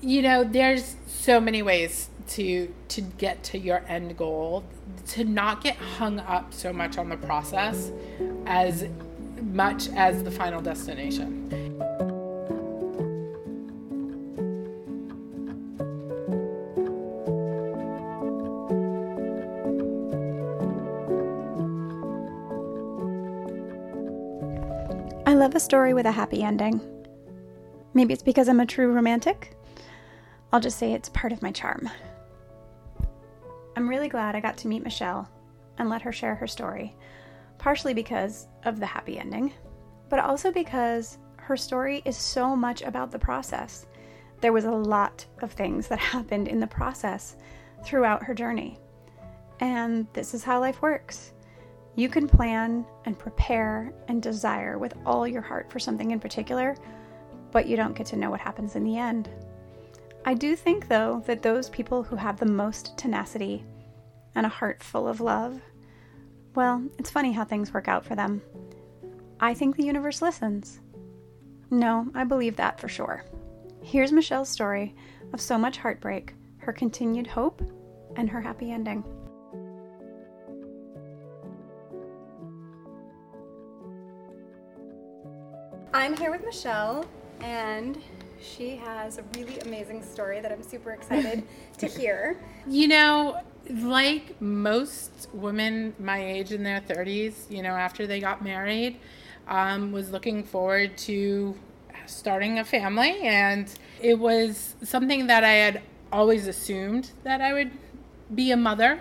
you know, there's so many ways to to get to your end goal. To not get hung up so much on the process as much as the final destination. I love a story with a happy ending. Maybe it's because I'm a true romantic. I'll just say it's part of my charm. I'm really glad I got to meet Michelle and let her share her story, partially because of the happy ending, but also because her story is so much about the process. There was a lot of things that happened in the process throughout her journey. And this is how life works. You can plan and prepare and desire with all your heart for something in particular, but you don't get to know what happens in the end. I do think, though, that those people who have the most tenacity and a heart full of love, well, it's funny how things work out for them. I think the universe listens. No, I believe that for sure. Here's Michelle's story of so much heartbreak, her continued hope, and her happy ending. I'm here with Michelle, and she has a really amazing story that I'm super excited to hear. You know, like most women my age in their 30s, you know, after they got married, um, was looking forward to starting a family. And it was something that I had always assumed that I would be a mother.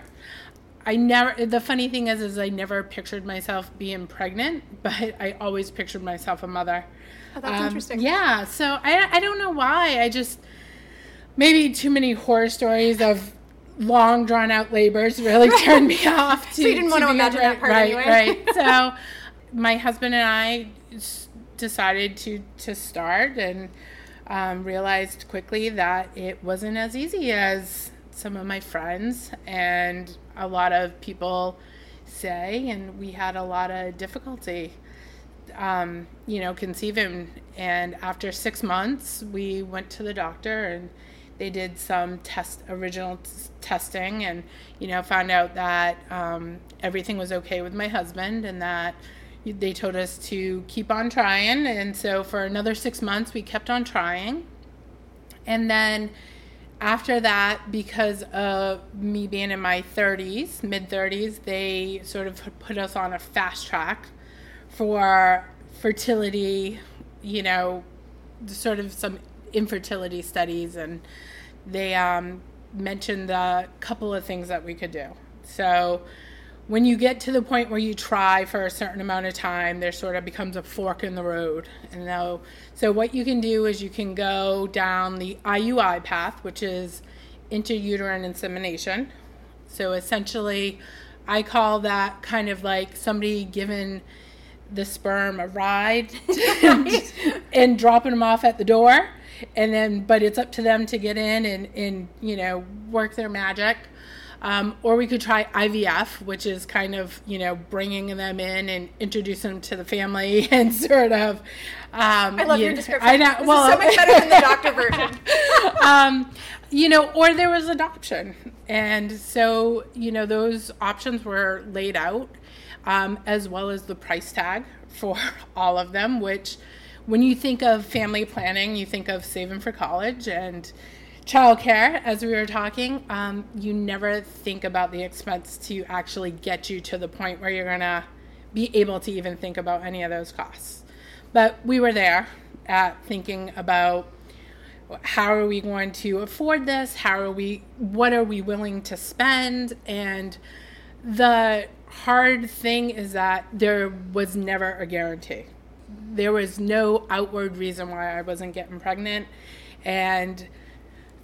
I never, the funny thing is, is I never pictured myself being pregnant, but I always pictured myself a mother. Oh, that's Um, interesting. Yeah, so I, I don't know why. I just maybe too many horror stories of long drawn out labors really turned me off. To, you didn't want to imagine right, that part right, anyway. Right. So my husband and I decided to to start and um, realized quickly that it wasn't as easy as some of my friends and a lot of people say, and we had a lot of difficulty um, you know, conceiving. And after six months, we went to the doctor and they did some test, original t- testing, and you know, found out that um, everything was okay with my husband, and that they told us to keep on trying. And so for another six months, we kept on trying. And then after that, because of me being in my 30s, mid 30s, they sort of put us on a fast track for fertility, you know, sort of some infertility studies, and they um, mentioned a couple of things that we could do. So, when you get to the point where you try for a certain amount of time, there sort of becomes a fork in the road. And so what you can do is you can go down the IUI path, which is intrauterine insemination. So essentially, I call that kind of like somebody giving the sperm a ride and, and dropping them off at the door. And then, but it's up to them to get in and, and you know, work their magic. Um, or we could try IVF, which is kind of, you know, bringing them in and introducing them to the family and sort of. Um, I love you your description. I know. This well, so much better than the doctor version. um, you know, or there was adoption. And so, you know, those options were laid out, um, as well as the price tag for all of them, which when you think of family planning, you think of saving for college and childcare, as we were talking. Um, you never think about the expense to actually get you to the point where you're going to be able to even think about any of those costs. But we were there at thinking about how are we going to afford this how are we what are we willing to spend and the hard thing is that there was never a guarantee. There was no outward reason why i wasn't getting pregnant. And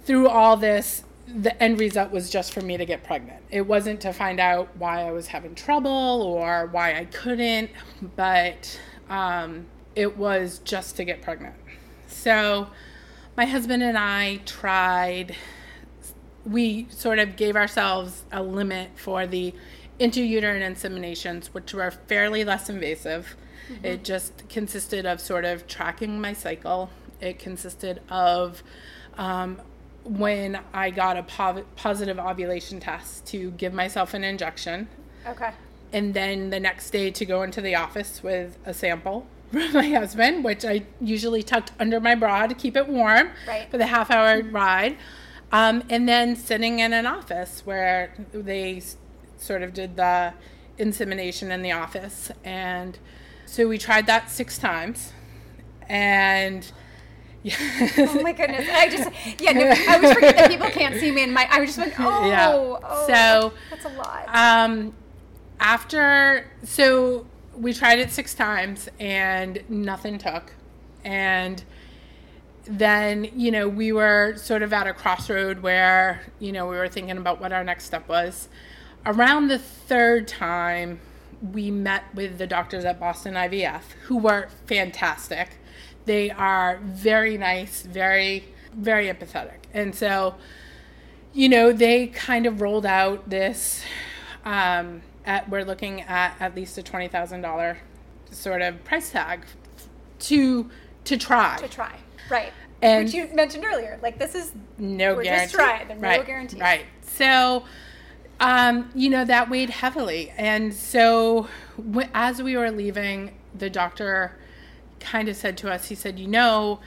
through all this the end result was just for me to get pregnant. It wasn't to find out why i was having trouble or why i couldn't but um, it was just to get pregnant. So my husband and I tried, we sort of gave ourselves a limit for the intrauterine inseminations, which were fairly less invasive. It just consisted of sort of tracking my cycle, it consisted of um, when I got a po- positive ovulation test to give myself an injection. Okay. And then the next day to go into the office with a sample from my husband, which I usually tucked under my bra to keep it warm Right. for the half hour ride. Um, and then sitting in an office where they sort of did the insemination in the office. And so we tried that six times. And Oh my goodness. I just, yeah, no, I always forget that people can't see me and my, I was just went, oh, Yeah. oh, So, that's a lot. Um, after, so we tried it six times and nothing took. And then, you know, we were sort of at a crossroad where, you know, we were thinking about what our next step was. Around the third time, we met with the doctors at Boston IVF, who were fantastic. They are very nice, very, very empathetic. And so, you know, they kind of rolled out this. Um, at, we're looking at at least a twenty thousand dollar sort of price tag to to try. to try. Right. And- Which you mentioned earlier. Like, this is, no We're guarantee. just trying. There are no right. guarantees. Right. So, um, you know, that weighed heavily. And so, w- as we were leaving, the doctor kind of said to us, he said, you know,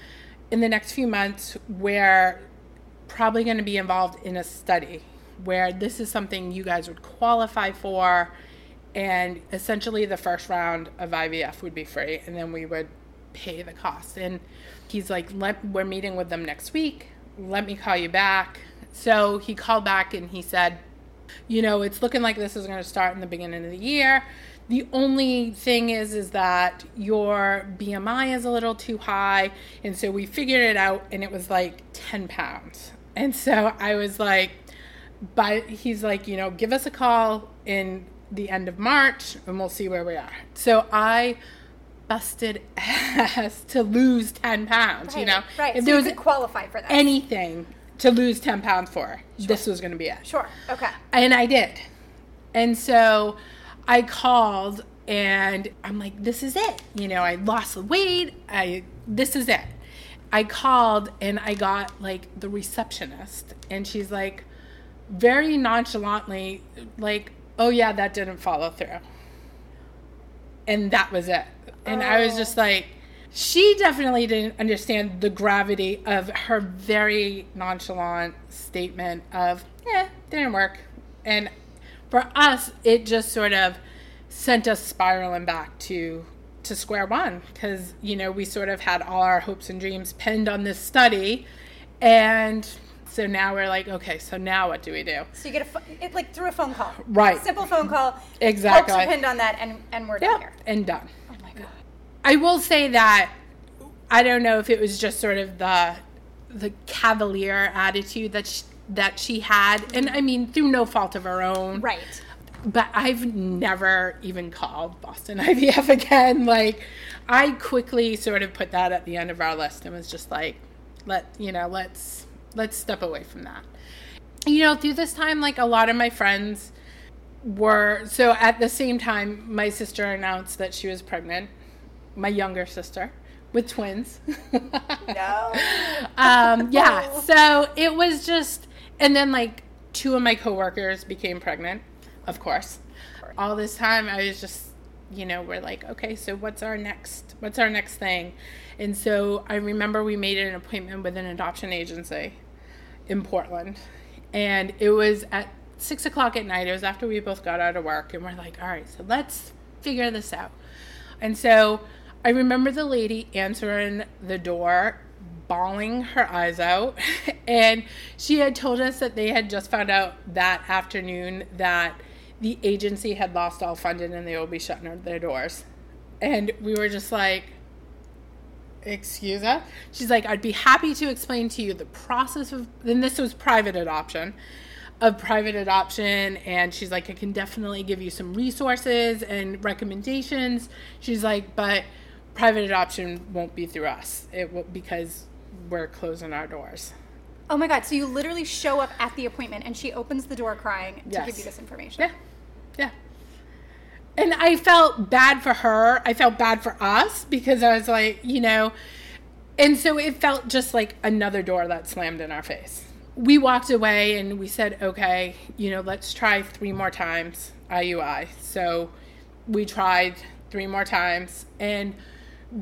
in the next few months, we're probably going to be involved in a study where this is something you guys would qualify for. And essentially, the first round of IVF would be free, and then we would pay the cost. And he's like, We're meeting with them next week. Let me call you back. So he called back and he said, You know, it's looking like this is going to start in the beginning of the year. The only thing is, is that your BMI is a little too high. And so we figured it out, and it was like 10 pounds. And so I was like, but he's like, you know, give us a call in the end of March and we'll see where we are. So I busted ass to lose 10 pounds, you know? Right. If so there you was could qualify for that. anything to lose 10 pounds for, this was going to be it. sure. Okay. And I did. And so I called and I'm like, this is it. You know, I lost the weight. I this is it. I called and I got like the receptionist and she's like very nonchalantly like, "Oh yeah, that didn't follow through." And that was it. And I was Oh. just like she definitely didn't understand the gravity of her very nonchalant statement of, "Yeah, didn't work." And for us, it just sort of sent us spiraling back to to square one because you know we sort of had all our hopes and dreams pinned on this study, and so now we're like, okay, so now what do we do? So you get a, it like through a phone call. Right. Simple phone call. Exactly. Hopes are pinned on that, and, and we're done Yeah, here. and done. I will say that I don't know if it was just sort of the the cavalier attitude that she, that she had, and I mean through no fault of her own, Right. but I've never even called Boston IVF again. Like, I quickly sort of put that at the end of our list and was just like, let you know, let's let's step away from that. You know, through this time, like a lot of my friends were so at the same time, my sister announced that she was pregnant, my younger sister with twins. No. um, yeah. So it was just, and then like two of my coworkers became pregnant, of course. All this time, I was just, you know, we're like, okay, so what's our next? What's our next thing? And so I remember we made an appointment with an adoption agency in Portland, and it was at six o'clock at night. It was after we both got out of work, and we're like, all right, so let's figure this out. And so I remember the lady answering the door, bawling her eyes out. and she had told us that they had just found out that afternoon that the agency had lost all funding and they will be shutting their doors. And we were just like, Excuse us? She's like, I'd be happy to explain to you the process of, then this was private adoption of private adoption and she's like i can definitely give you some resources and recommendations she's like but private adoption won't be through us it will because we're closing our doors Oh my God. So you literally show up at the appointment, and she opens the door crying to Yes. give you this information. yeah yeah and i felt bad for her i felt bad for us because i was like you know And so it felt just like another door that slammed in our face. We walked away and we said, okay, you know, let's try three more times IUI. So we tried three more times and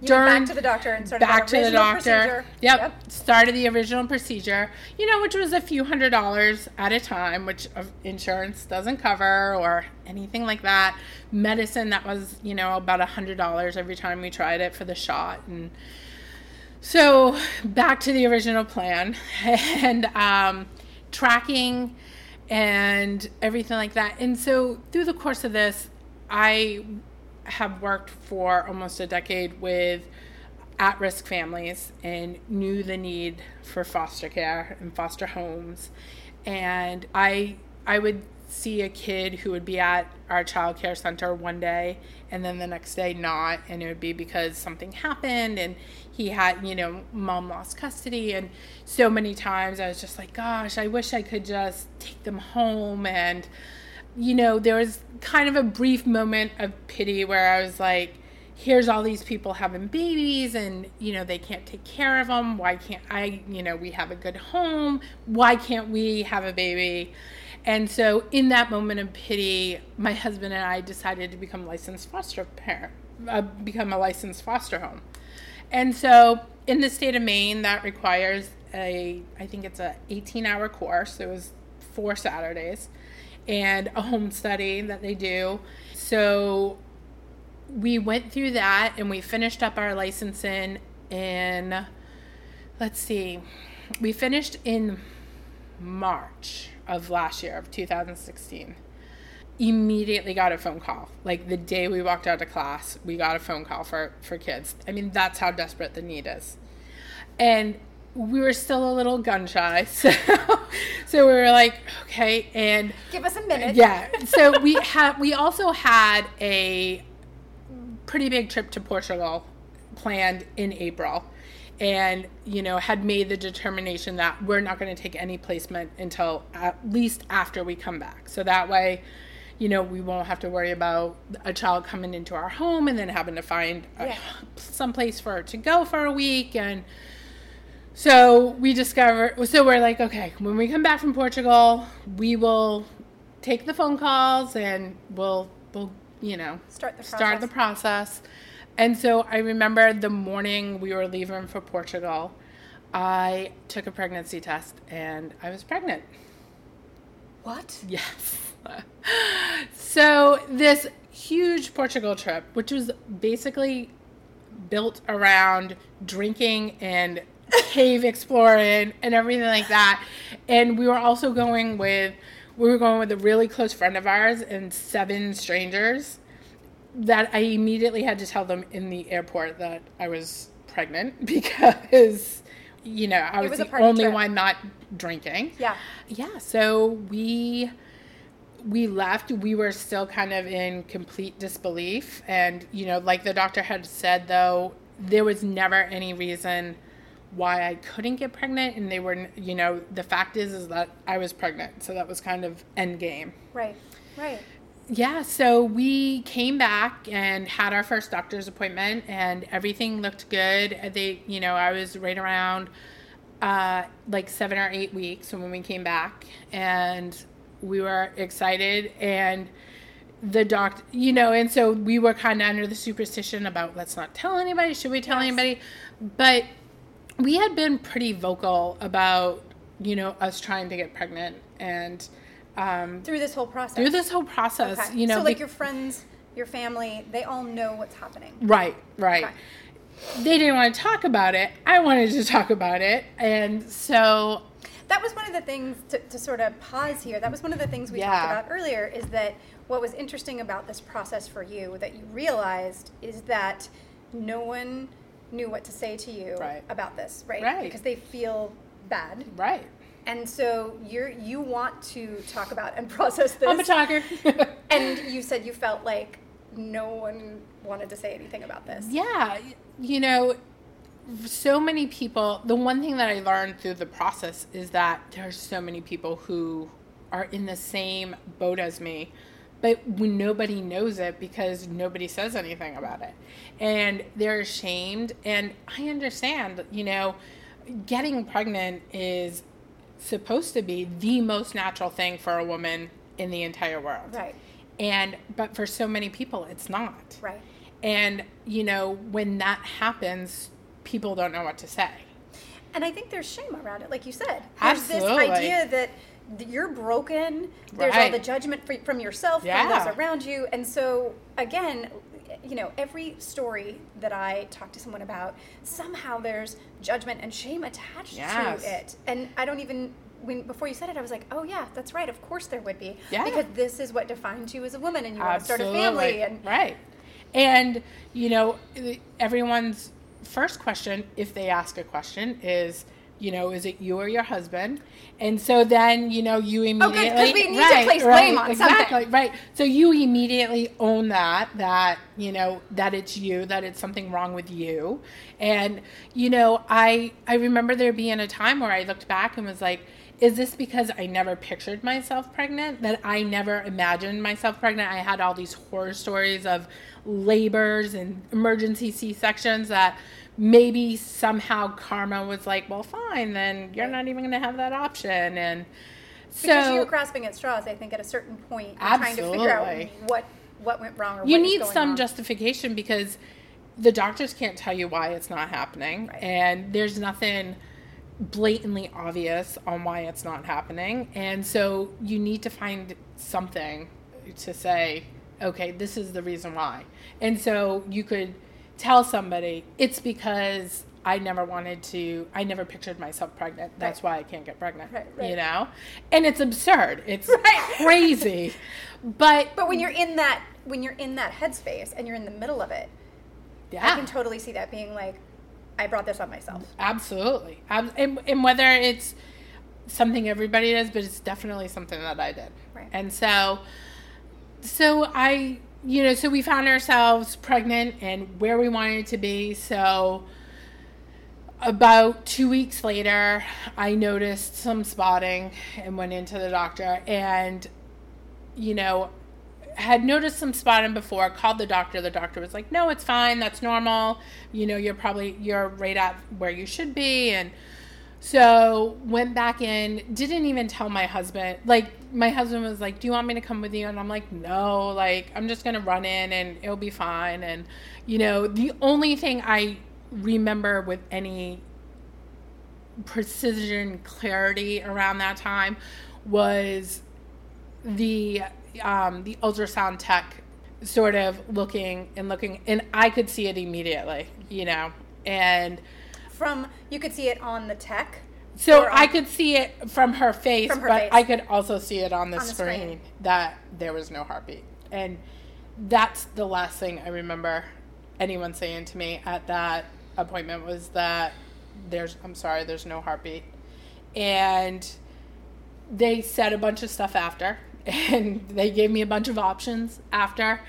you back to the doctor and started back to the doctor. Yep. yep. Started the original procedure, you know, which was a few hundred dollars at a time, which insurance doesn't cover or anything like that. Medicine that was, you know, about a hundred dollars every time we tried it for the shot. And so back to the original plan and um, tracking and everything like that. And so through the course of this, I have worked for almost a decade with at risk families and knew the need for foster care and foster homes. And I I would see a kid who would be at our child care center one day and then the next day not and it would be because something happened and he had you know mom lost custody and so many times i was just like gosh i wish i could just take them home and you know, there was kind of a brief moment of pity where I was like, here's all these people having babies and, you know, they can't take care of them. Why can't I, you know, we have a good home. Why can't we have a baby? And so, in that moment of pity, my husband and I decided to become licensed foster parent, uh, become a licensed foster home. And so, in the state of Maine, that requires a, I think it's a 18 hour course. It was four Saturdays and a home study that they do. So we went through that and we finished up our licensing in, let's see, we finished in March of last year, of 2016. Immediately got a phone call. Like the day we walked out of class, we got a phone call for, for kids. I mean, that's how desperate the need is. And we were still a little gun shy, so so we were like, okay, and give us a minute. Yeah. So we had we also had a pretty big trip to Portugal planned in April, and you know had made the determination that we're not going to take any placement until at least after we come back. So that way. You know, we won't have to worry about a child coming into our home and then having to find yeah. some place for her to go for a week and so we discover, so we're like, okay, when we come back from Portugal, we will take the phone calls and we'll, we'll, you know, start the process. start the process. And so I remember the morning we were leaving for Portugal, I took a pregnancy test and I was pregnant. What? Yes. so this huge Portugal trip, which was basically built around drinking and cave exploring and everything like that. And we were also going with we were going with a really close friend of ours and seven strangers that I immediately had to tell them in the airport that I was pregnant because you know, I was, was the only trip. one not drinking. Yeah. Yeah, so we we left we were still kind of in complete disbelief and you know like the doctor had said though there was never any reason why I couldn't get pregnant, and they were, you know, the fact is, is that I was pregnant, so that was kind of end game. Right, right. Yeah, so we came back and had our first doctor's appointment, and everything looked good. They, you know, I was right around uh, like seven or eight weeks when we came back, and we were excited and the doctor, you know, and so we were kind of under the superstition about let's not tell anybody. Should we tell yes. anybody? But we had been pretty vocal about you know us trying to get pregnant and um, through this whole process. Through this whole process, okay. you know, so like be- your friends, your family, they all know what's happening. Right, right. Okay. They didn't want to talk about it. I wanted to talk about it, and so that was one of the things to, to sort of pause here. That was one of the things we yeah. talked about earlier. Is that what was interesting about this process for you that you realized is that no one knew what to say to you right. about this, right? Right. Because they feel bad. Right. And so you're you want to talk about and process this. I'm a talker. and you said you felt like no one wanted to say anything about this. Yeah, you know, so many people. The one thing that I learned through the process is that there's so many people who are in the same boat as me but when nobody knows it because nobody says anything about it and they're ashamed and i understand you know getting pregnant is supposed to be the most natural thing for a woman in the entire world Right. and but for so many people it's not Right. and you know when that happens people don't know what to say And I think there's shame around it, like you said. There's this idea that th- you're broken. There's all the judgment fr- from yourself, Yeah. from those around you, and so again, you know, every story that I talk to someone about, somehow there's judgment and shame attached Yes. to it, and I don't even. When, before you said it, I was like, "Oh yeah, that's right. Of course there would be, Yeah. because this is what defines you as a woman, and you want to start a family." And right and you know everyone's first question if they ask a question is you know is it you or your husband and so then you know you oh, immediately 'cause we need to place blame on something. right so you immediately own that that you know that it's you that it's something wrong with you and you know i i remember there being a time where i looked back and was like is this because I never pictured myself pregnant? That I never imagined myself pregnant? I had all these horror stories of labors and emergency C sections that maybe somehow karma was like, well, fine, then you're not even going to have that option. And because so you're grasping at straws, I think at a certain point, you're trying to figure out what what went wrong or you need some on. justification because the doctors can't tell you why it's not happening Right. and there's nothing blatantly obvious on why it's not happening and so you need to find something to say okay this is the reason why and so you could tell somebody it's because I never wanted to I never pictured myself pregnant that's why I can't get pregnant Right, right. you know and it's absurd it's Right. crazy but But when you're in that when you're in that headspace and you're in the middle of it, yeah I can totally see that being like, I brought this on myself. Absolutely. And, and whether it's something everybody does, but it's definitely something that I did. Right. And so, so I, you know, so we found ourselves pregnant and where we wanted to be. So, about two weeks later, I noticed some spotting and went into the doctor and, you know, had noticed some spotting before, called the doctor. The doctor was like, no, it's fine. That's normal. You know, you're probably, you're right at where you should be. And so went back in, didn't even tell my husband. Like, my husband was like, do you want me to come with you? And I'm like, no, like, I'm just going to run in and it'll be fine. And, you know, the only thing I remember with any precision clarity around that time was the um, the ultrasound tech sort of looking and looking and I could see it immediately, you know. And From you could see it on the tech. so I could see it from her face, From her but face. I could also see it on the, On the screen, screen. that there was no heartbeat. And that's the last thing I remember anyone saying to me at that appointment was that there's I'm sorry, there's no heartbeat. And they said a bunch of stuff after and they gave me a bunch of options after.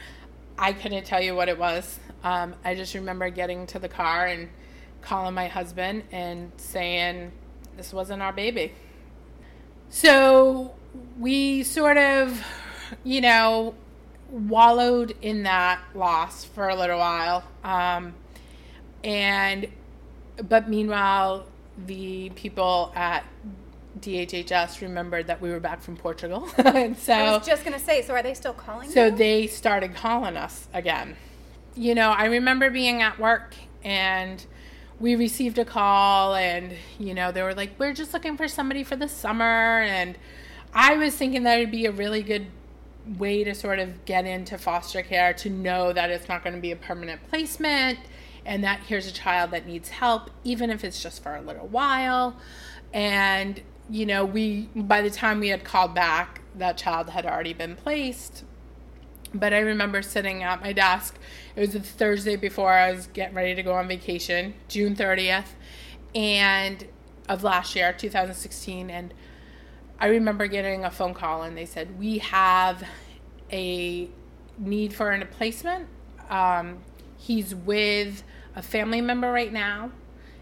I couldn't tell you what it was. Um, I just remember getting to the car and calling my husband and saying this wasn't our baby. So we sort of, you know, wallowed in that loss for a little while. Um, and, but meanwhile, the people at DHHS remembered that we were back from Portugal. and so, I was just gonna say. So are they still calling? so you? they started calling us again. You know, I remember being at work and we received a call and, you know, they were like, we're just looking for somebody for the summer. And I was thinking that it'd be a really good way to sort of get into foster care to know that it's not going to be a permanent placement and that here's a child that needs help, even if it's just for a little while. And, you know, we, by the time we had called back, that child had already been placed. But I remember sitting at my desk. It was Thursday before I was getting ready to go on vacation, June 30th, and of last year, 2016. And I remember getting a phone call, and they said, We have a need for an placement. Um, he's with a family member right now.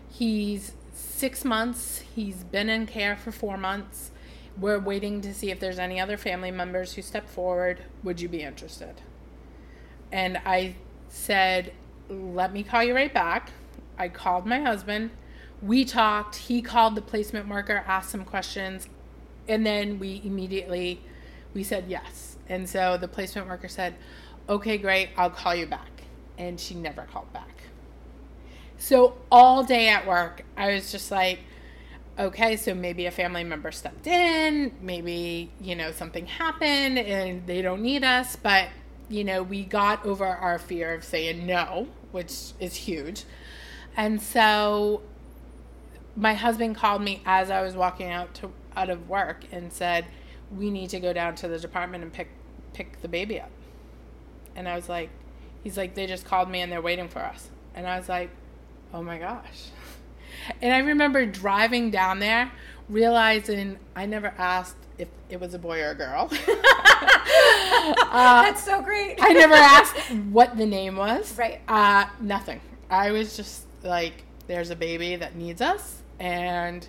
He's six months. He's been in care for four months. we're waiting to see if there's any other family members who step forward. Would you be interested? And I said, let me call you right back. I called my husband. We talked. He called the placement worker, asked some questions, and then we immediately we said yes. And so the placement worker said, "Okay, great. I'll call you back." And she never called back. So all day at work, I was just like, okay, so maybe a family member stepped in, maybe, you know, something happened and they don't need us, but you know, we got over our fear of saying no, which is huge. And so my husband called me as I was walking out to out of work and said, "We need to go down to the department and pick pick the baby up." And I was like, he's like, "They just called me and they're waiting for us." And I was like, "Oh my gosh." And I remember driving down there realizing I never asked if it was a boy or a girl. uh, That's so great. I never asked what the name was. Right. Uh, nothing. I was just like, there's a baby that needs us. And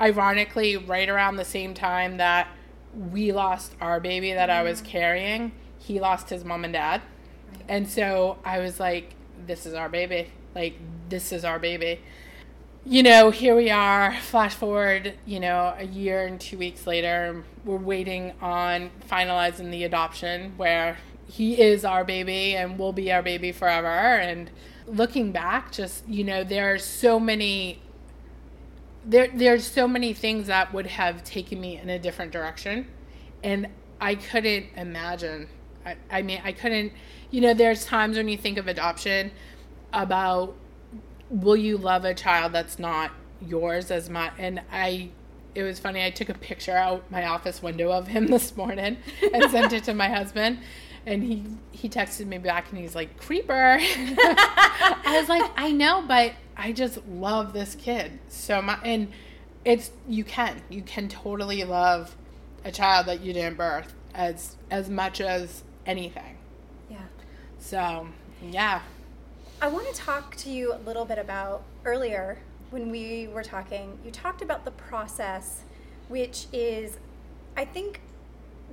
ironically, right around the same time that we lost our baby that I was mm. carrying, he lost his mom and dad. Right. And so I was like, this is our baby. Like, this is our baby you know, here we are, flash forward, you know, a year and two weeks later, we're waiting on finalizing the adoption where he is our baby and will be our baby forever. And looking back, just, you know, there are so many. There, there's so many things that would have taken me in a different direction, and I couldn't imagine. I, I mean, I couldn't. You know, there's times when you think of adoption about will you love a child that's not yours as much? And I, it was funny. I took a picture out my office window of him this morning and sent it to my husband. And he he texted me back and he's like, "Creeper." I was like, "I know, but I just love this kid so much." And it's you can you can totally love a child that you didn't birth as as much as anything. Yeah. So yeah. I want to talk to you a little bit about earlier when we were talking. You talked about the process, which is, I think,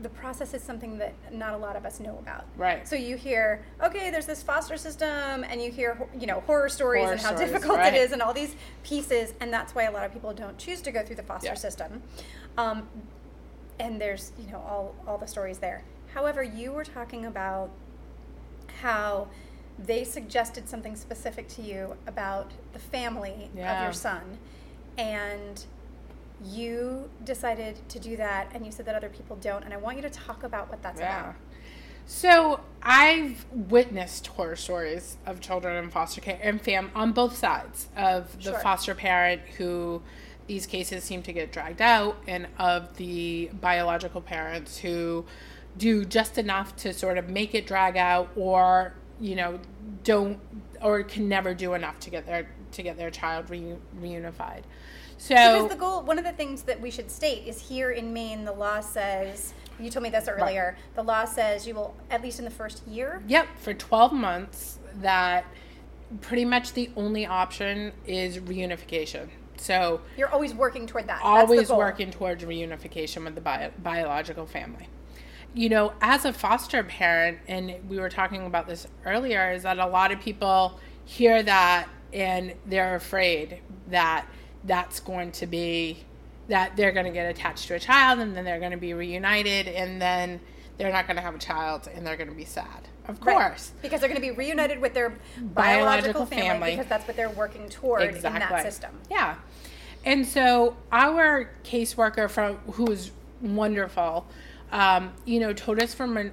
the process is something that not a lot of us know about. Right. So you hear, okay, there's this foster system, and you hear, you know, horror stories horror and how stories, difficult right. it is, and all these pieces, and that's why a lot of people don't choose to go through the foster yeah. system. Um, and there's, you know, all all the stories there. However, you were talking about how they suggested something specific to you about the family yeah. of your son and you decided to do that and you said that other people don't and i want you to talk about what that's yeah. about so i've witnessed horror stories of children in foster care and fam on both sides of the sure. foster parent who these cases seem to get dragged out and of the biological parents who do just enough to sort of make it drag out or you know don't or can never do enough to get their to get their child re- reunified. So because the goal, one of the things that we should state is here in Maine, the law says. You told me this earlier. Right. The law says you will, at least in the first year. Yep, for 12 months, that pretty much the only option is reunification. So you're always working toward that. Always working towards reunification with the bio- biological family you know, as a foster parent, and we were talking about this earlier, is that a lot of people hear that and they're afraid that that's going to be that they're going to get attached to a child and then they're going to be reunited and then they're not going to have a child and they're going to be sad. Of course. Right. Because they're going to be reunited with their biological, biological family, family, because that's what they're working toward exactly. in that system. Yeah. And so our caseworker from who was wonderful um, you know, told us from an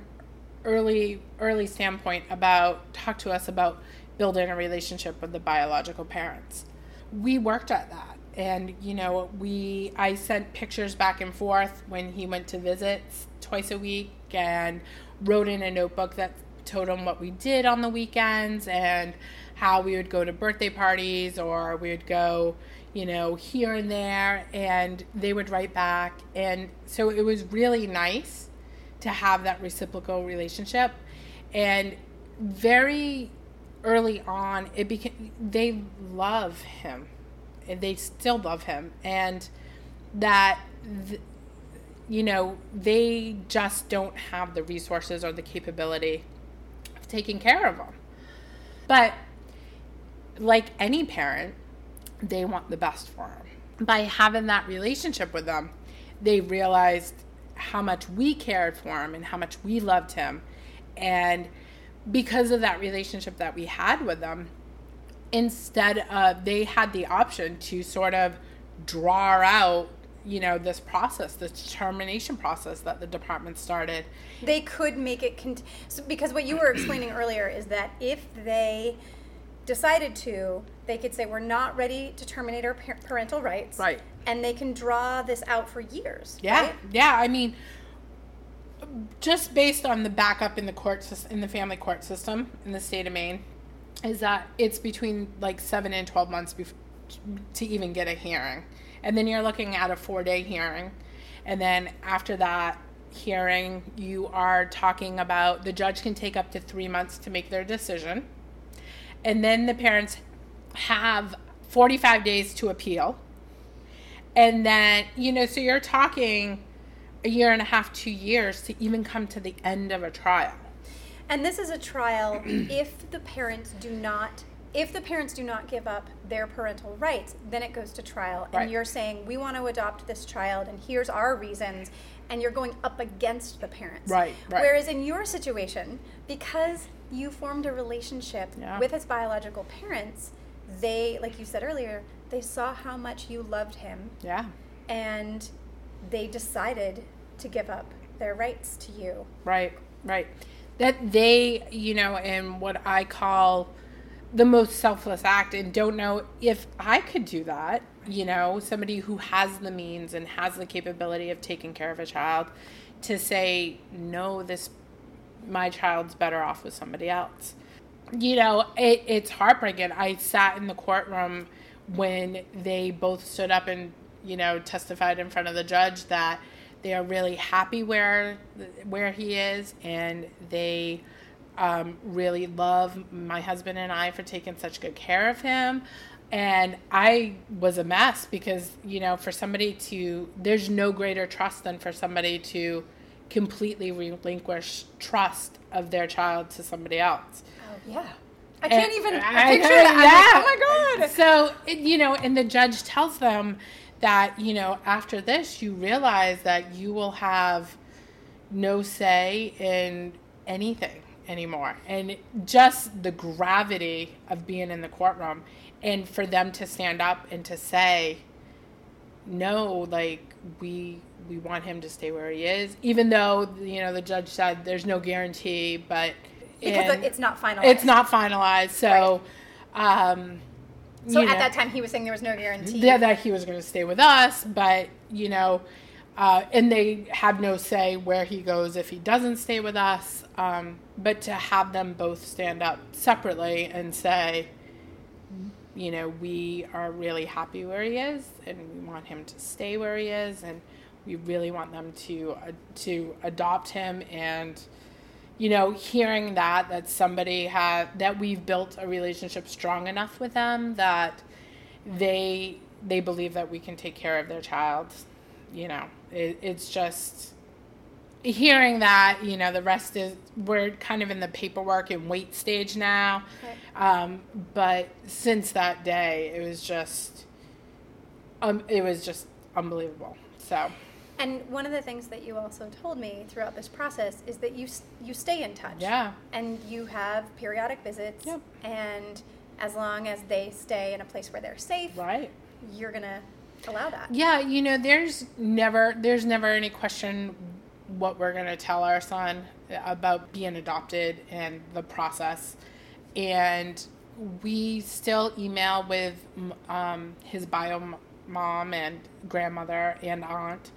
early early standpoint about talk to us about building a relationship with the biological parents. We worked at that. And you know, we I sent pictures back and forth when he went to visits twice a week and wrote in a notebook that told him what we did on the weekends and how we would go to birthday parties or we would go you know, here and there, and they would write back. And so it was really nice to have that reciprocal relationship. And very early on, it became they love him, and they still love him, and that th- you know, they just don't have the resources or the capability of taking care of them. But like any parent, they want the best for them. By having that relationship with them, they realized how much we cared for him and how much we loved him. And because of that relationship that we had with them, instead of they had the option to sort of draw out you know this process this determination process that the department started they could make it cont- so because what you were explaining earlier is that if they decided to they could say we're not ready to terminate our par- parental rights right and they can draw this out for years yeah right? yeah i mean just based on the backup in the court in the family court system in the state of maine is that it's between like 7 and 12 months bef- to even get a hearing and then you're looking at a four day hearing. And then after that hearing, you are talking about the judge can take up to three months to make their decision. And then the parents have 45 days to appeal. And then, you know, so you're talking a year and a half, two years to even come to the end of a trial. And this is a trial if the parents do not if the parents do not give up their parental rights, then it goes to trial. And Right. you're saying, we want to adopt this child, and here's our reasons. And you're going up against the parents. Right, right. Whereas in your situation, because you formed a relationship Yeah. with his biological parents, they, like you said earlier, they saw how much you loved him Yeah. and they decided to give up their rights to you. Right, right. That they, you know, in what I call the most selfless act and don't know if I could do that, you know, somebody who has the means and has the capability of taking care of a child to say, no, this, my child's better off with somebody else. You know, it, it's heartbreaking. I sat in the courtroom when they both stood up and, you know, testified in front of the judge that they are really happy where where he is and they um, really love my husband and I for taking such good care of him. And I was a mess because, you know, for somebody to, there's no greater trust than for somebody to completely relinquish trust of their child to somebody else. Oh, yeah. I can't even I- picture I- that. I'm like, oh my God. So, it- you know, and the judge tells them that, you know, after this, you realize that you will have no say in anything anymore. And just the gravity of being in the courtroom and for them to stand up and to say, no, like, we we want him to stay where he is, even though you know the judge said there's no guarantee, but Because it's not finalized. it's not finalized. So, um, So at know, that time, he was saying there was no guarantee. yeah, that he was going to stay with us, but you know, uh, and they have no say where he goes if he doesn't stay with us. Um, but to have them both stand up separately and say, you know, we are really happy where he is, and we want him to stay where he is, and we really want them to uh, to adopt him. And you know hearing that that somebody had that we've built a relationship strong enough with them that they they believe that we can take care of their child you know. It, it's just hearing that you know the rest is we're kind of in the paperwork and wait stage now Okay. um, but since that day it was just um, it was just unbelievable so And one of the things that you also told me throughout this process is that you you stay in touch. yeah And you have periodic visits. Yep. And as long as they stay in a place where they're safe, right you're gonna allow that. Yeah, you know, there's never there's never any question what we're going to tell our son about being adopted and the process. And we still email with um, his bio mom and grandmother and aunt.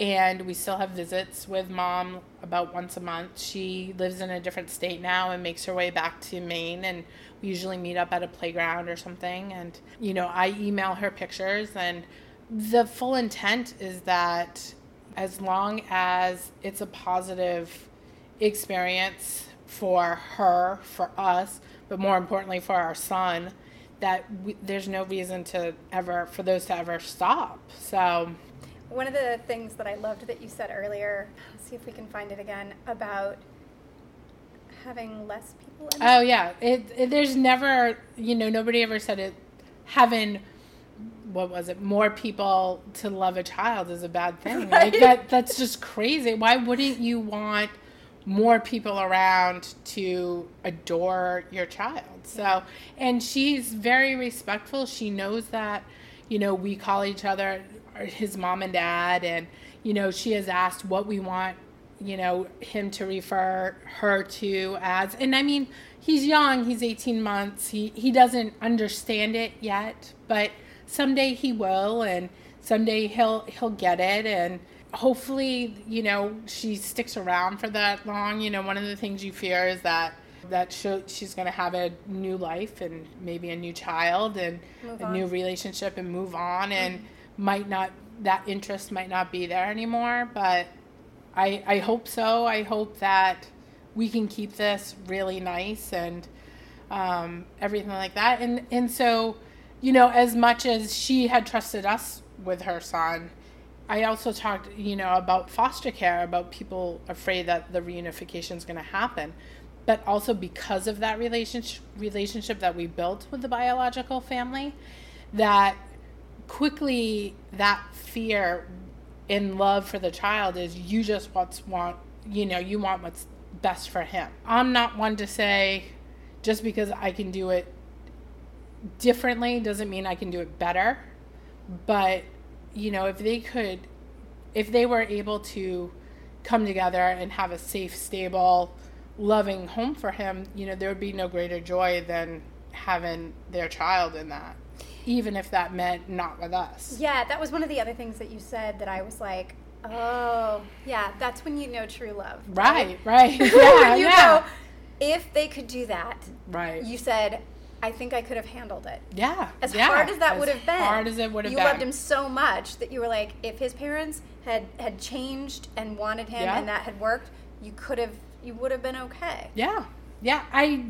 And we still have visits with mom about once a month. She lives in a different state now and makes her way back to Maine. And we usually meet up at a playground or something. And, you know, I email her pictures. And the full intent is that as long as it's a positive experience for her, for us, but more importantly for our son, that we, there's no reason to ever for those to ever stop. So One of the things that I loved that you said earlier, let's see if we can find it again, about having less people in Oh yeah, it, it there's never you know nobody ever said it having what was it more people to love a child is a bad thing. Right. Like that that's just crazy. Why wouldn't you want more people around to adore your child? So and she's very respectful. She knows that you know we call each other his mom and dad and you know she has asked what we want you know him to refer her to as and i mean he's young he's 18 months he he doesn't understand it yet but someday he will and someday he'll he'll get it and hopefully you know she sticks around for that long you know one of the things you fear is that that she's going to have a new life and maybe a new child and a new relationship and move on and might not that interest might not be there anymore but I, I hope so. I hope that we can keep this really nice and um, everything like that. And and so, you know, as much as she had trusted us with her son, I also talked, you know, about foster care, about people afraid that the reunification is going to happen, but also because of that relationship relationship that we built with the biological family, that quickly that fear in love for the child is you just what's want you know you want what's best for him. I'm not one to say just because i can do it differently doesn't mean i can do it better but you know if they could if they were able to come together and have a safe stable loving home for him you know there would be no greater joy than having their child in that even if that meant not with us Yeah, that was one of the other things that you said that I was like, oh, yeah, that's when you know true love. Right, right. Yeah, you yeah. go, if they could do that, Right. you said, I think I could have handled it. yeah. As yeah. hard as that would have been, hard as it would have been. you loved him so much that you were like, if his parents had had changed and wanted him, Yeah. and that had worked, you could have, you would have been okay. Yeah. Yeah. I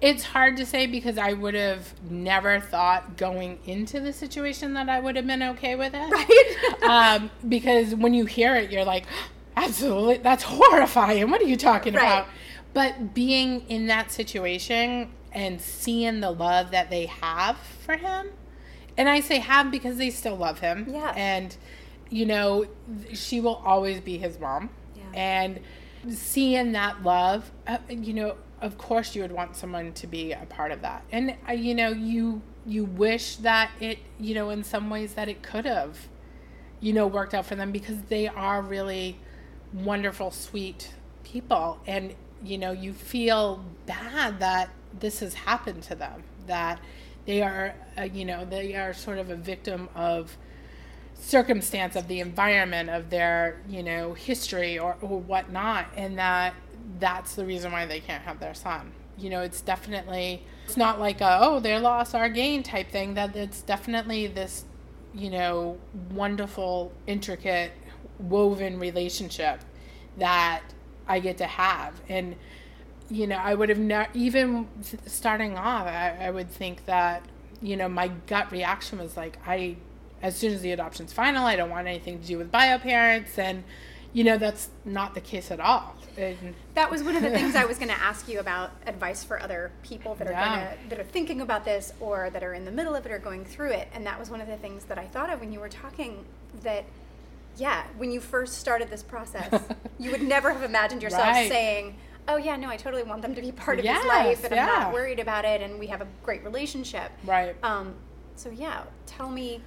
it's hard to say because I would have never thought going into the situation that I would have been okay with it. Right? um, because when you hear it, you're like, absolutely, that's horrifying. What are you talking Right. about? But being in that situation and seeing the love that they have for him, and I say have because they still love him. Yeah. And, you know, she will always be his mom. Yeah. And seeing that love, uh, you know, of course you would want someone to be a part of that. And, uh, you know, you you wish that it, you know, in some ways that it could have, you know, worked out for them because they are really wonderful, sweet people. And, you know, you feel bad that this has happened to them, that they are, uh, you know, they are sort of a victim of circumstance of the environment of their you know history or, or whatnot and that that's the reason why they can't have their son. You know it's definitely it's not like a oh their loss our gain type thing that it's definitely this you know wonderful intricate woven relationship that i get to have. And you know i would have not even starting off I, I would think that you know my gut reaction was like i as soon as the adoption's final i don't want anything to do with bio parents and you know that's not the case at all and That was one of the things I was going to ask you about advice for other people that are Yeah. gonna, that are thinking about this or that are in the middle of it or going through it. And that was one of the things that I thought of when you were talking that yeah, when you first started this process, you would never have imagined yourself Right. saying, "Oh yeah, no, I totally want them to be part of Yes, his life and I'm not worried about it and we have a great relationship." right Um, so yeah, tell me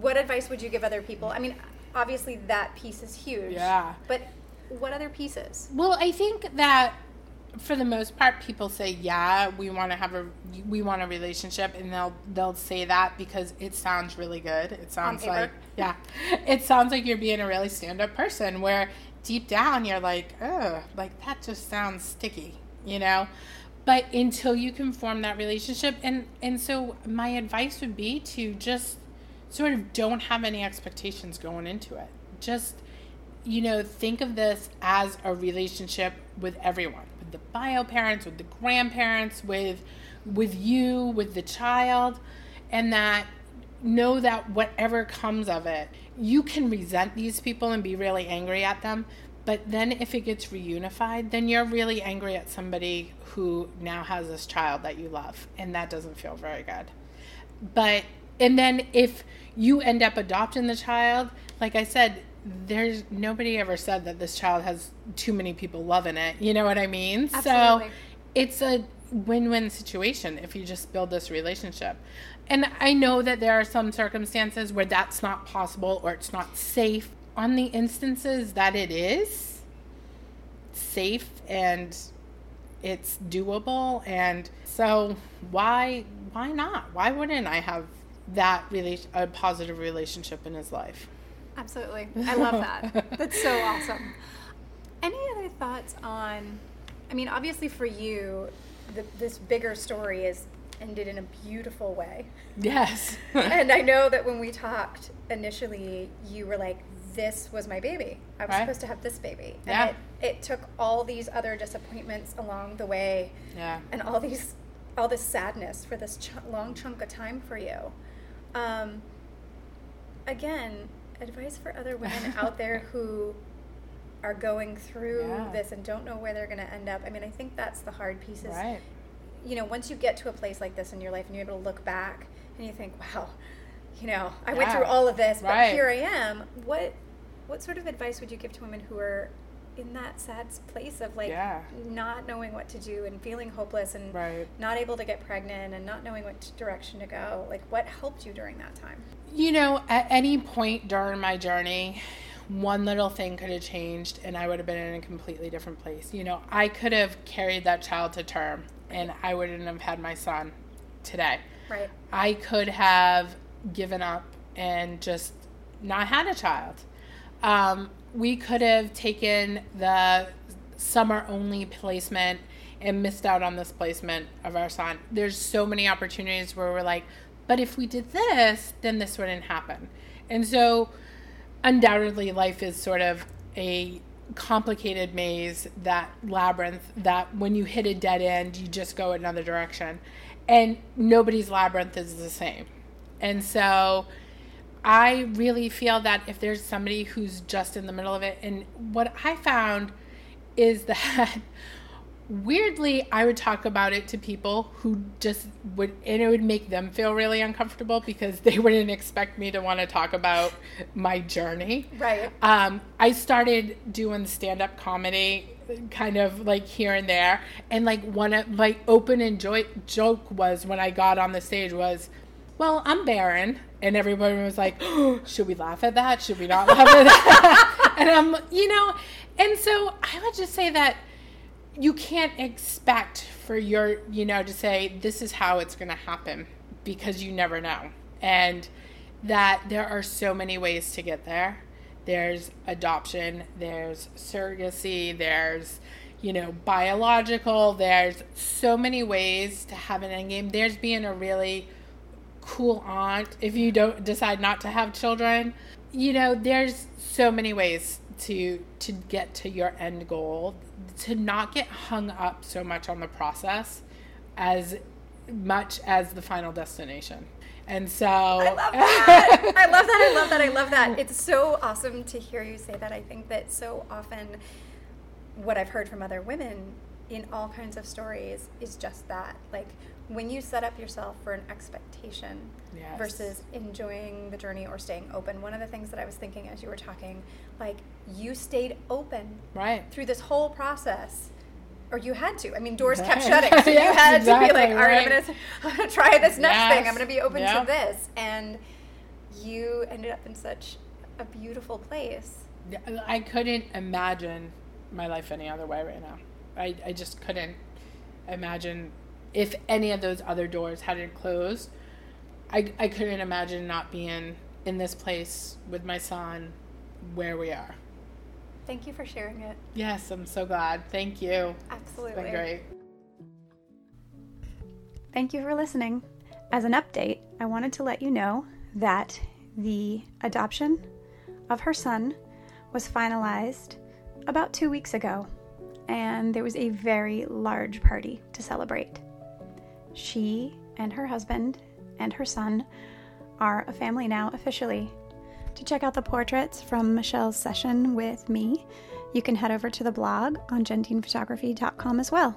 what advice would you give other people? I mean, obviously that piece is huge. Yeah. But what other pieces? Well, I think that for the most part, people say, "Yeah, we want to have a we want a relationship," and they'll they'll say that because it sounds really good. It sounds like yeah, it sounds like you're being a really stand up person. Where deep down you're like, "Oh, like that just sounds sticky," you know. But until you can form that relationship, and and so my advice would be to just sort of don't have any expectations going into it. Just you know, think of this as a relationship with everyone, with the bio parents, with the grandparents, with with you, with the child, and that know that whatever comes of it, you can resent these people and be really angry at them. But then if it gets reunified, then you're really angry at somebody who now has this child that you love. And that doesn't feel very good. But, and then if you end up adopting the child, like I said, there's nobody ever said that this child has too many people loving it. You know what I mean? Absolutely. So it's a win win situation if you just build this relationship. And I know that there are some circumstances where that's not possible or it's not safe. On the instances that it is safe and it's doable and so why why not? Why wouldn't I have that really a positive relationship in his life? Absolutely. I love that. That's so awesome. Any other thoughts on I mean obviously for you the, this bigger story is ended in a beautiful way. Yes. and I know that when we talked initially, you were like, this was my baby. I was Right. supposed to have this baby. And Yeah. it, it took all these other disappointments along the way yeah. and all these all this sadness for this ch- long chunk of time for you. Um, again, advice for other women out there who are going through Yeah. this and don't know where they're going to end up. I mean, I think that's the hard piece is Right. You know, once you get to a place like this in your life and you're able to look back and you think, wow, you know, I went through all of this, but Right. here I am. What what sort of advice would you give to women who are in that sad place of like Yeah. not knowing what to do and feeling hopeless and Right. not able to get pregnant and not knowing which direction to go? Like what helped you during that time? You know, at any point during my journey, one little thing could have changed and I would have been in a completely different place. You know, I could have carried that child to term and I wouldn't have had my son today. Right. I could have given up and just not had a child. Um, we could have taken the summer only placement and missed out on this placement of our son. There's so many opportunities where we're like, but if we did this, then this wouldn't happen. And so, undoubtedly, life is sort of a complicated maze, that labyrinth, that when you hit a dead end, you just go another direction. And nobody's labyrinth is the same. And so, I really feel that if there's somebody who's just in the middle of it, and what I found is that weirdly, I would talk about it to people who just would, and it would make them feel really uncomfortable because they wouldn't expect me to want to talk about my journey. Right. Um, I started doing stand up comedy kind of like here and there and like one of my open and joy- joke was when I got on the stage was well I'm barren and everybody was like oh, should we laugh at that should we not laugh at that and I'm you know and so I would just say that you can't expect for your you know to say this is how it's going to happen because you never know. And that there are so many ways to get there. There's adoption there's surrogacy there's you know biological there's so many ways to have an end game there's being a really cool aunt if you don't decide not to have children. You know there's so many ways to to get to your end goal to not get hung up so much on the process as much as the final destination and so I love that. I love that. I love that. I love that. It's so awesome to hear you say that. I think that so often what I've heard from other women in all kinds of stories is just that. Like when you set up yourself for an expectation Yes. versus enjoying the journey or staying open. One of the things that I was thinking as you were talking, like you stayed open right through this whole process. Or you had to. I mean, doors kept shutting, so you Yes, had to be like, "All right, I'm right. gonna, I'm gonna try this next thing. I'm gonna be open Yeah. to this." And you ended up in such a beautiful place. I couldn't imagine my life any other way right now. I, I just couldn't imagine if any of those other doors hadn't closed. I, I couldn't imagine not being in this place with my son where we are. Thank you for sharing it. Yes, I'm so glad. Thank you. Absolutely. It's been great. Thank you for listening. As an update, I wanted to let you know that the adoption of her son was finalized about two weeks ago, and there was a very large party to celebrate. She and her husband and her son are a family now officially. To check out the portraits from Michelle's session with me, you can head over to the blog on gendeanphotography.com as well.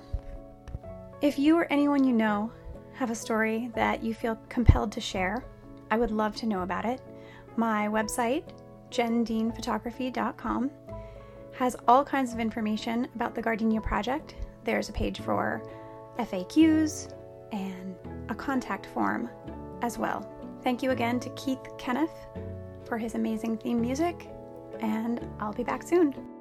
If you or anyone you know have a story that you feel compelled to share, I would love to know about it. My website, gendeanphotography.com, has all kinds of information about the Gardenia project. There's a page for FAQs and a contact form as well. Thank you again to Keith Kenneth for his amazing theme music, and I'll be back soon.